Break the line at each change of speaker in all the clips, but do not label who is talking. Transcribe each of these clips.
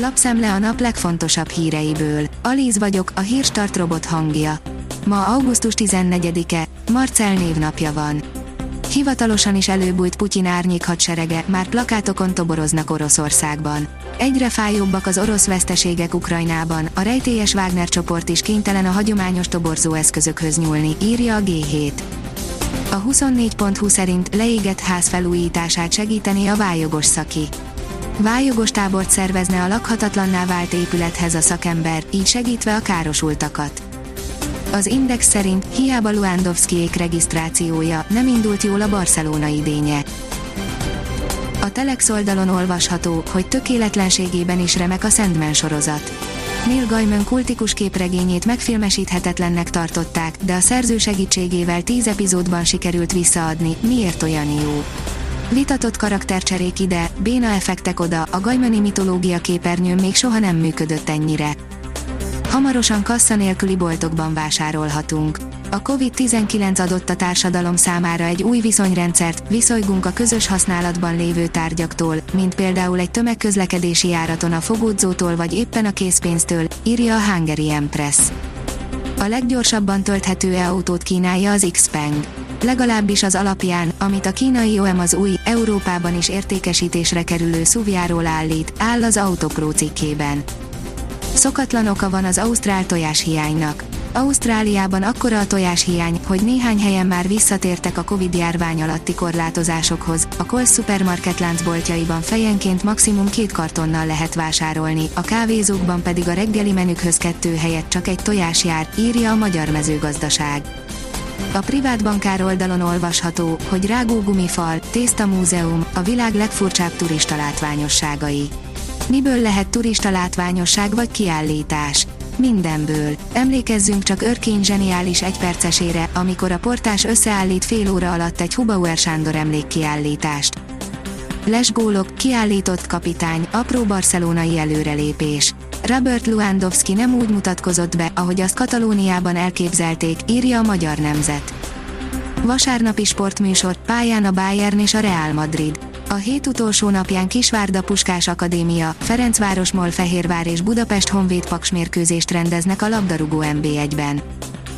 Lapszemle a nap legfontosabb híreiből. Alíz vagyok, a hírstart robot hangja. Ma augusztus 14-e, Marcel névnapja van. Hivatalosan is előbújt Putyin árnyék hadserege, már plakátokon toboroznak Oroszországban. Egyre fájóbbak az orosz veszteségek Ukrajnában, a rejtélyes Wagner csoport is kénytelen a hagyományos toborzó eszközökhöz nyúlni, írja a G7. A 24.20 szerint leégett ház felújítását segítené a vályogos szaki. Vályogos tábort szervezne a lakhatatlanná vált épülethez a szakember, így segítve a károsultakat. Az Index szerint hiába Luandowskiék regisztrációja, nem indult jól a Barcelona idénye. A Telex oldalon olvasható, hogy tökéletlenségében is remek a Sandman sorozat. Neil Gaiman kultikus képregényét megfilmesíthetetlennek tartották, de a szerző segítségével tíz epizódban sikerült visszaadni, miért olyan jó. Vitatott karaktercserék ide, béna effektek oda, a Gaimani mitológia képernyőn még soha nem működött ennyire. Hamarosan kassa nélküli boltokban vásárolhatunk. A COVID-19 adott a társadalom számára egy új viszonyrendszert, viszolygunk a közös használatban lévő tárgyaktól, mint például egy tömegközlekedési járaton a fogódzótól vagy éppen a készpénztől, írja a Hungary Empress. A leggyorsabban tölthető e-autót kínálja az Xpeng. Legalábbis az alapján, amit a kínai OEM az új, Európában is értékesítésre kerülő SUV-járól állít, áll az Autopro cikkében. Szokatlan oka van az ausztrál tojáshiánynak. Ausztráliában akkora a tojáshiány, hogy néhány helyen már visszatértek a Covid járvány alatti korlátozásokhoz. A Coles Supermarket láncboltjaiban fejenként maximum két kartonnal lehet vásárolni, a kávézókban pedig a reggeli menükhöz kettő helyett csak egy tojás jár, írja a Magyar Mezőgazdaság. A privát bankár oldalon olvasható, hogy rágó gumifal, tészta múzeum, a világ legfurcsább turista látványosságai. Miből lehet turista látványosság vagy kiállítás? Mindenből. Emlékezzünk csak Örkény zseniális egypercesére, amikor a portás összeállít fél óra alatt egy Hubauer Sándor emlékkiállítást. Lesgólok, kiállított kapitány, apró barcelonai előrelépés. Robert Lewandowski nem úgy mutatkozott be, ahogy azt Katalóniában elképzelték, írja a Magyar Nemzet. Vasárnapi sportműsor, pályán a Bayern és a Real Madrid. A hét utolsó napján Kisvárda Puskás Akadémia, Ferencváros Molfehérvár és Budapest Honvéd Paks mérkőzést rendeznek a labdarúgó NB1-ben.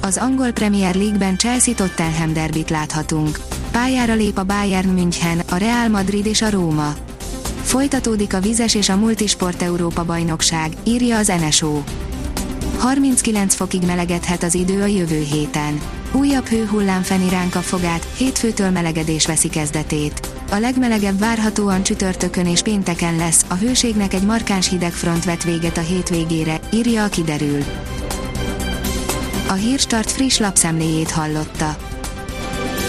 Az angol Premier League-ben Chelsea Tottenham derbit láthatunk. Pályára lép a Bayern München, a Real Madrid és a Róma. Folytatódik a vizes és a multisport Európa bajnokság, írja az NSO. 39 fokig melegedhet az idő a jövő héten. Újabb hőhullám feni ránk a fogát, hétfőtől melegedés veszi kezdetét. A legmelegebb várhatóan csütörtökön és pénteken lesz, a hőségnek egy markáns hidegfront vet véget a hétvégére, írja a kiderül. A Hírstart friss lapszemléjét hallotta.